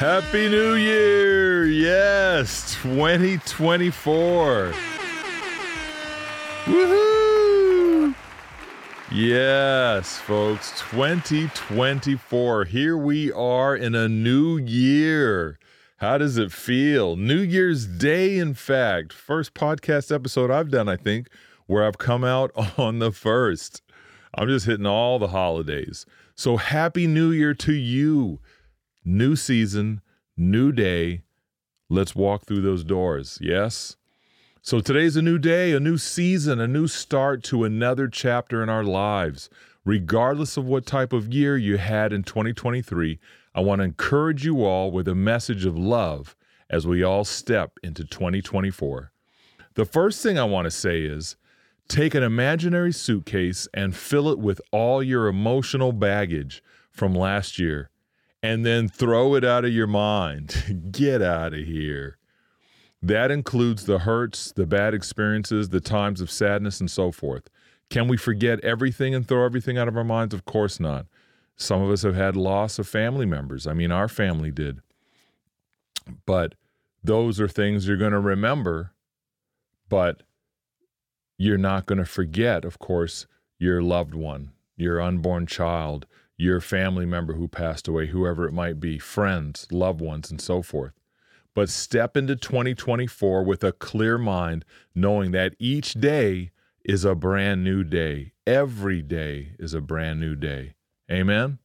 Happy New Year! Yes, 2024. Woohoo! Yes, folks, 2024. Here we are in a new year. How does it feel? New Year's Day, in fact. First podcast episode I've done, I think, where I've come out on the first. I'm just hitting all the holidays. So, Happy New Year to you. New season, new day. Let's walk through those doors. Yes? So today's a new day, a new season, a new start to another chapter in our lives. Regardless of what type of year you had in 2023, I want to encourage you all with a message of love as we all step into 2024. The first thing I want to say is take an imaginary suitcase and fill it with all your emotional baggage from last year and then throw it out of your mind. Get out of here. That includes the hurts, the bad experiences, the times of sadness, and so forth. Can we forget everything and throw everything out of our minds? Of course not. Some of us have had loss of family members. I mean, our family did. But those are things you're going to remember, but you're not going to forget, of course, your loved one, your unborn child, your family member who passed away, whoever it might be, friends, loved ones, and so forth. But step into 2024 with a clear mind, knowing that each day is a brand new day. Every day is a brand new day. Amen.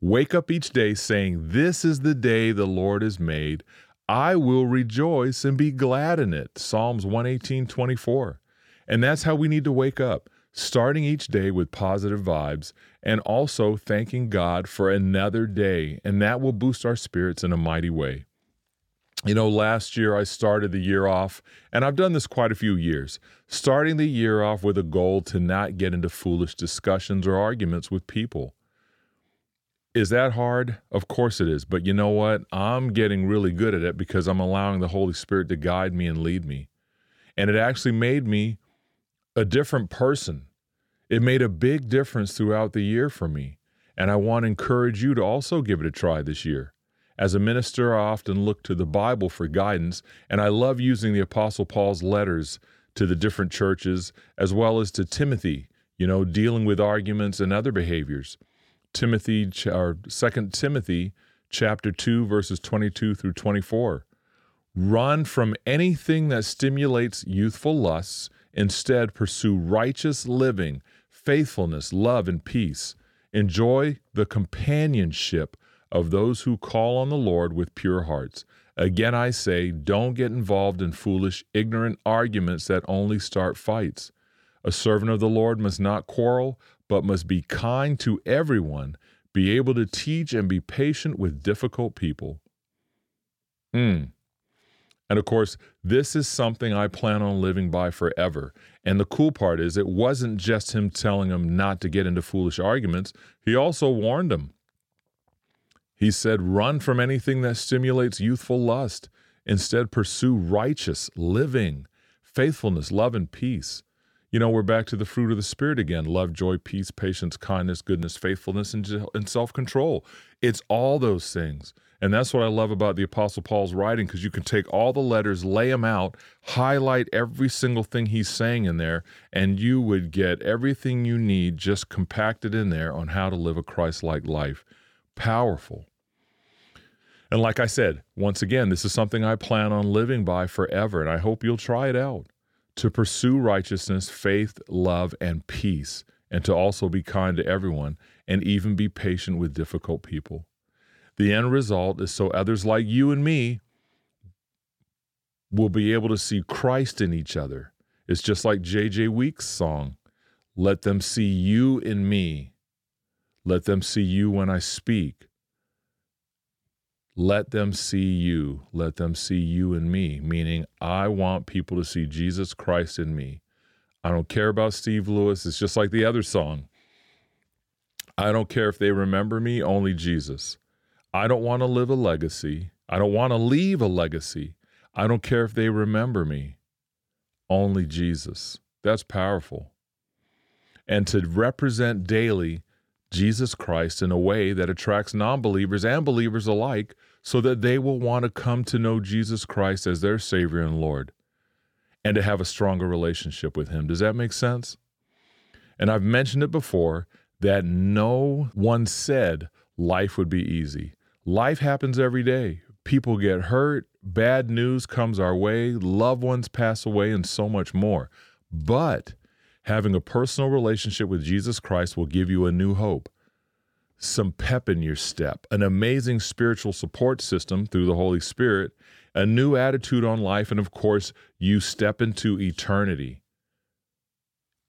Wake up each day saying, This is the day the Lord has made. I will rejoice and be glad in it. Psalms 118, 24. And that's how we need to wake up starting each day with positive vibes and also thanking God for another day. And that will boost our spirits in a mighty way. You know, last year I started the year off, and I've done this quite a few years, starting the year off with a goal to not get into foolish discussions or arguments with people. Is that hard? Of course it is. But you know what? I'm getting really good at it because I'm allowing the Holy Spirit to guide me and lead me. And it actually made me a different person it made a big difference throughout the year for me, and I want to encourage you to also give it a try this year. As a minister, I often look to the Bible for guidance, and I love using the Apostle Paul's letters to the different churches as well as to Timothy, you know, dealing with arguments and other behaviors. Timothy or 2 Timothy chapter 2 verses 22 through 24. Run from anything that stimulates youthful lusts, instead pursue righteous living faithfulness, love, and peace. Enjoy the companionship of those who call on the Lord with pure hearts. Again, I say, don't get involved in foolish, ignorant arguments that only start fights. A servant of the Lord must not quarrel, but must be kind to everyone, be able to teach, and be patient with difficult people. Hmm. And of course, this is something I plan on living by forever. And the cool part is, it wasn't just him telling him not to get into foolish arguments, he also warned him. He said, Run from anything that stimulates youthful lust. Instead, pursue righteous living, faithfulness, love, and peace. You know, we're back to the fruit of the Spirit again love, joy, peace, patience, kindness, goodness, faithfulness, and, self control. It's all those things. And that's what I love about the Apostle Paul's writing because you can take all the letters, lay them out, highlight every single thing he's saying in there, and you would get everything you need just compacted in there on how to live a Christ like life. Powerful. And like I said, once again, this is something I plan on living by forever, and I hope you'll try it out to pursue righteousness, faith, love, and peace, and to also be kind to everyone and even be patient with difficult people. The end result is so others like you and me will be able to see Christ in each other. It's just like J.J. Weeks' song, Let Them See You in Me. Let them see you when I speak. Let them see you. Let them see you in me, meaning I want people to see Jesus Christ in me. I don't care about Steve Lewis. It's just like the other song. I don't care if they remember me, only Jesus. I don't want to live a legacy. I don't want to leave a legacy. I don't care if they remember me, only Jesus. That's powerful. And to represent daily Jesus Christ in a way that attracts non believers and believers alike so that they will want to come to know Jesus Christ as their Savior and Lord and to have a stronger relationship with Him. Does that make sense? And I've mentioned it before that no one said life would be easy. Life happens every day. People get hurt, bad news comes our way, loved ones pass away, and so much more. But having a personal relationship with Jesus Christ will give you a new hope, some pep in your step, an amazing spiritual support system through the Holy Spirit, a new attitude on life, and of course, you step into eternity,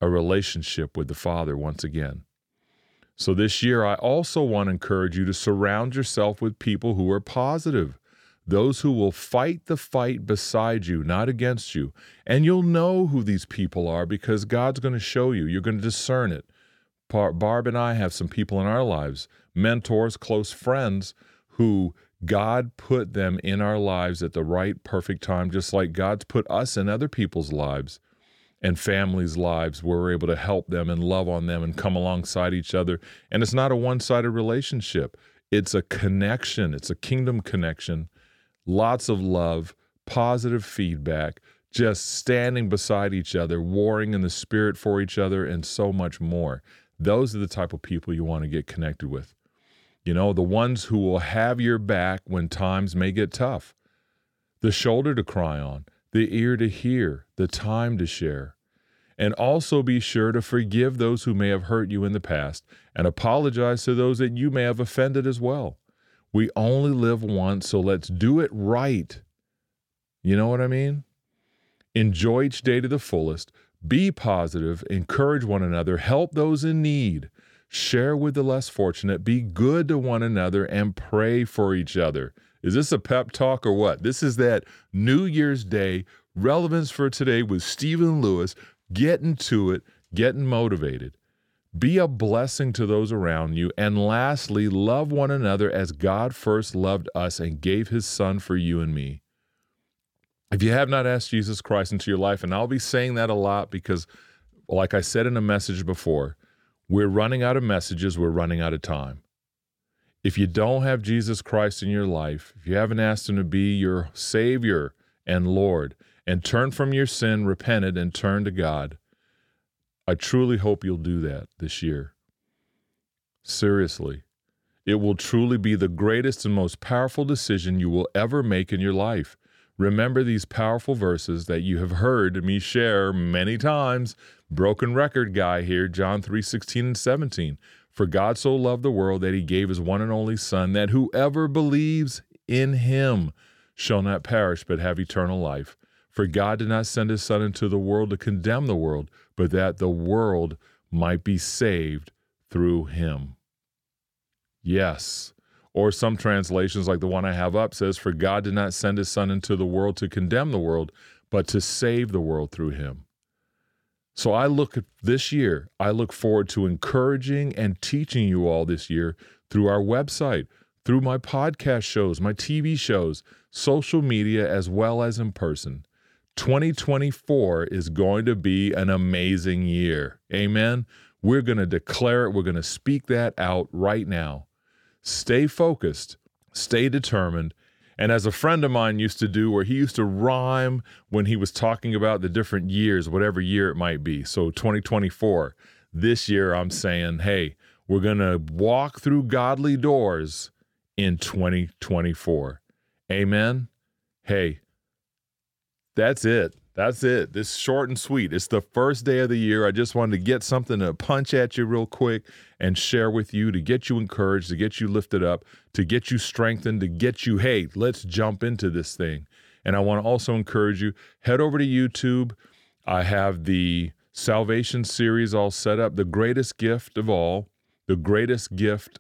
a relationship with the Father once again. So this year, I also want to encourage you to surround yourself with people who are positive, those who will fight the fight beside you, not against you. And you'll know who these people are because God's going to show you. You're going to discern it. Barb and I have some people in our lives, mentors, close friends, who God put them in our lives at the right, perfect time, just like God's put us in other people's lives and families' lives where we're able to help them and love on them and come alongside each other. And it's not a one sided relationship, it's a connection, it's a kingdom connection. Lots of love, positive feedback, just standing beside each other, warring in the spirit for each other, and so much more. Those are the type of people you want to get connected with. You know, the ones who will have your back when times may get tough, the shoulder to cry on, the ear to hear, the time to share. And also be sure to forgive those who may have hurt you in the past and apologize to those that you may have offended as well. We only live once, so let's do it right. You know what I mean? Enjoy each day to the fullest. Be positive, encourage one another, help those in need, share with the less fortunate, be good to one another, and pray for each other. Is this a pep talk or what? This is that New Year's Day relevance for today with Stephen Lewis, getting to it, getting motivated. Be a blessing to those around you. And lastly, love one another as God first loved us and gave his son for you and me. If you have not asked Jesus Christ into your life, and I'll be saying that a lot because, like I said in a message before, we're running out of messages, we're running out of time. If you don't have Jesus Christ in your life, if you haven't asked Him to be your Savior and Lord, and turn from your sin, repented, and turn to God, I truly hope you'll do that this year. Seriously. It will truly be the greatest and most powerful decision you will ever make in your life. Remember these powerful verses that you have heard me share many times. Broken record guy here, John 3 16 and 17. For God so loved the world that he gave his one and only Son, that whoever believes in him shall not perish but have eternal life. For God did not send his Son into the world to condemn the world, but that the world might be saved through him. Yes. Or some translations, like the one I have up, says, For God did not send his Son into the world to condemn the world, but to save the world through him. So I look at this year, I look forward to encouraging and teaching you all this year through our website, through my podcast shows, my TV shows, social media, as well as in person. 2024 is going to be an amazing year. Amen. We're going to declare it. We're going to speak that out right now. Stay focused, stay determined, and as a friend of mine used to do, where he used to rhyme when he was talking about the different years, whatever year it might be. So 2024, this year, I'm saying, hey, we're going to walk through godly doors in 2024. Amen. Hey, that's it. That's it. This short and sweet. It's the first day of the year. I just wanted to get something to punch at you real quick and share with you to get you encouraged, to get you lifted up, to get you strengthened, to get you, hey, let's jump into this thing. And I want to also encourage you head over to YouTube. I have the salvation series all set up, the greatest gift of all, the greatest gift,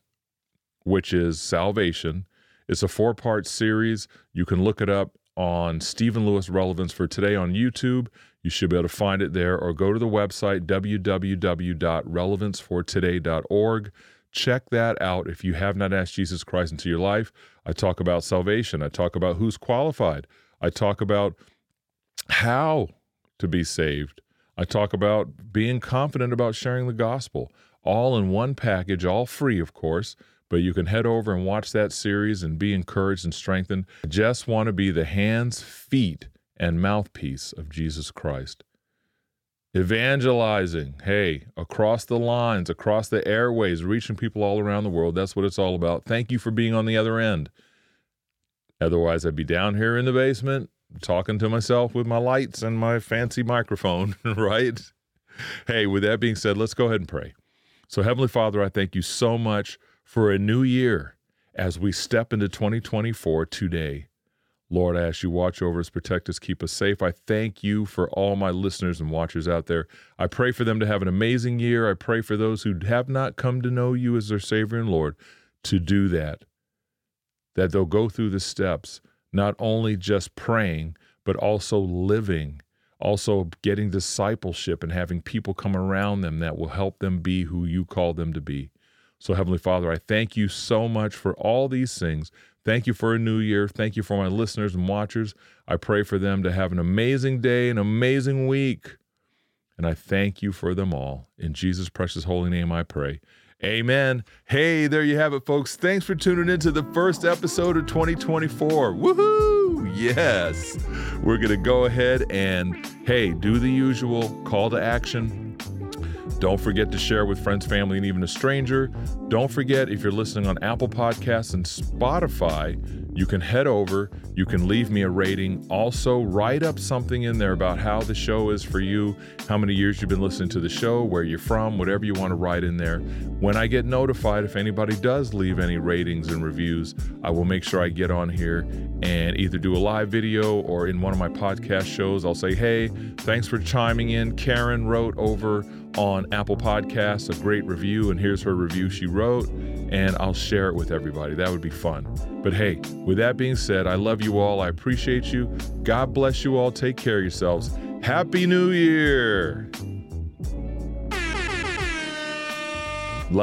which is salvation. It's a four part series. You can look it up on Stephen Lewis Relevance for Today on YouTube. You should be able to find it there or go to the website www.relevancefortoday.org. Check that out if you have not asked Jesus Christ into your life. I talk about salvation, I talk about who's qualified, I talk about how to be saved. I talk about being confident about sharing the gospel, all in one package, all free, of course. But you can head over and watch that series and be encouraged and strengthened. I just want to be the hands, feet, and mouthpiece of Jesus Christ. Evangelizing, hey, across the lines, across the airways, reaching people all around the world. That's what it's all about. Thank you for being on the other end. Otherwise, I'd be down here in the basement talking to myself with my lights and my fancy microphone, right? Hey, with that being said, let's go ahead and pray. So, Heavenly Father, I thank you so much for a new year as we step into 2024 today. Lord, I ask you watch over us, protect us, keep us safe. I thank you for all my listeners and watchers out there. I pray for them to have an amazing year. I pray for those who have not come to know you as their Savior and Lord to do that, that they'll go through the steps, not only just praying, but also living, also getting discipleship and having people come around them that will help them be who you call them to be. So, Heavenly Father, I thank you so much for all these things. Thank you for a new year. Thank you for my listeners and watchers. I pray for them to have an amazing day, an amazing week. And I thank you for them all. In Jesus' precious holy name, I pray. Amen. Hey, there you have it, folks. Thanks for tuning in to the first episode of 2024. Woohoo! Yes. We're going to go ahead and, hey, do the usual call to action don't forget to share with friends, family, and even a stranger. Don't forget, if you're listening on Apple Podcasts and Spotify, you can head over, you can leave me a rating. Also, write up something in there about how the show is for you, how many years you've been listening to the show, where you're from, whatever you want to write in there. When I get notified, if anybody does leave any ratings and reviews, I will make sure I get on here and either do a live video or in one of my podcast shows, I'll say, hey, thanks for chiming in. Karen wrote over on Apple Podcasts a great review, and here's her review she wrote, and I'll share it with everybody. That would be fun. But hey, with that being said, I love you all. I appreciate you. God bless you all. Take care of yourselves. Happy New Year.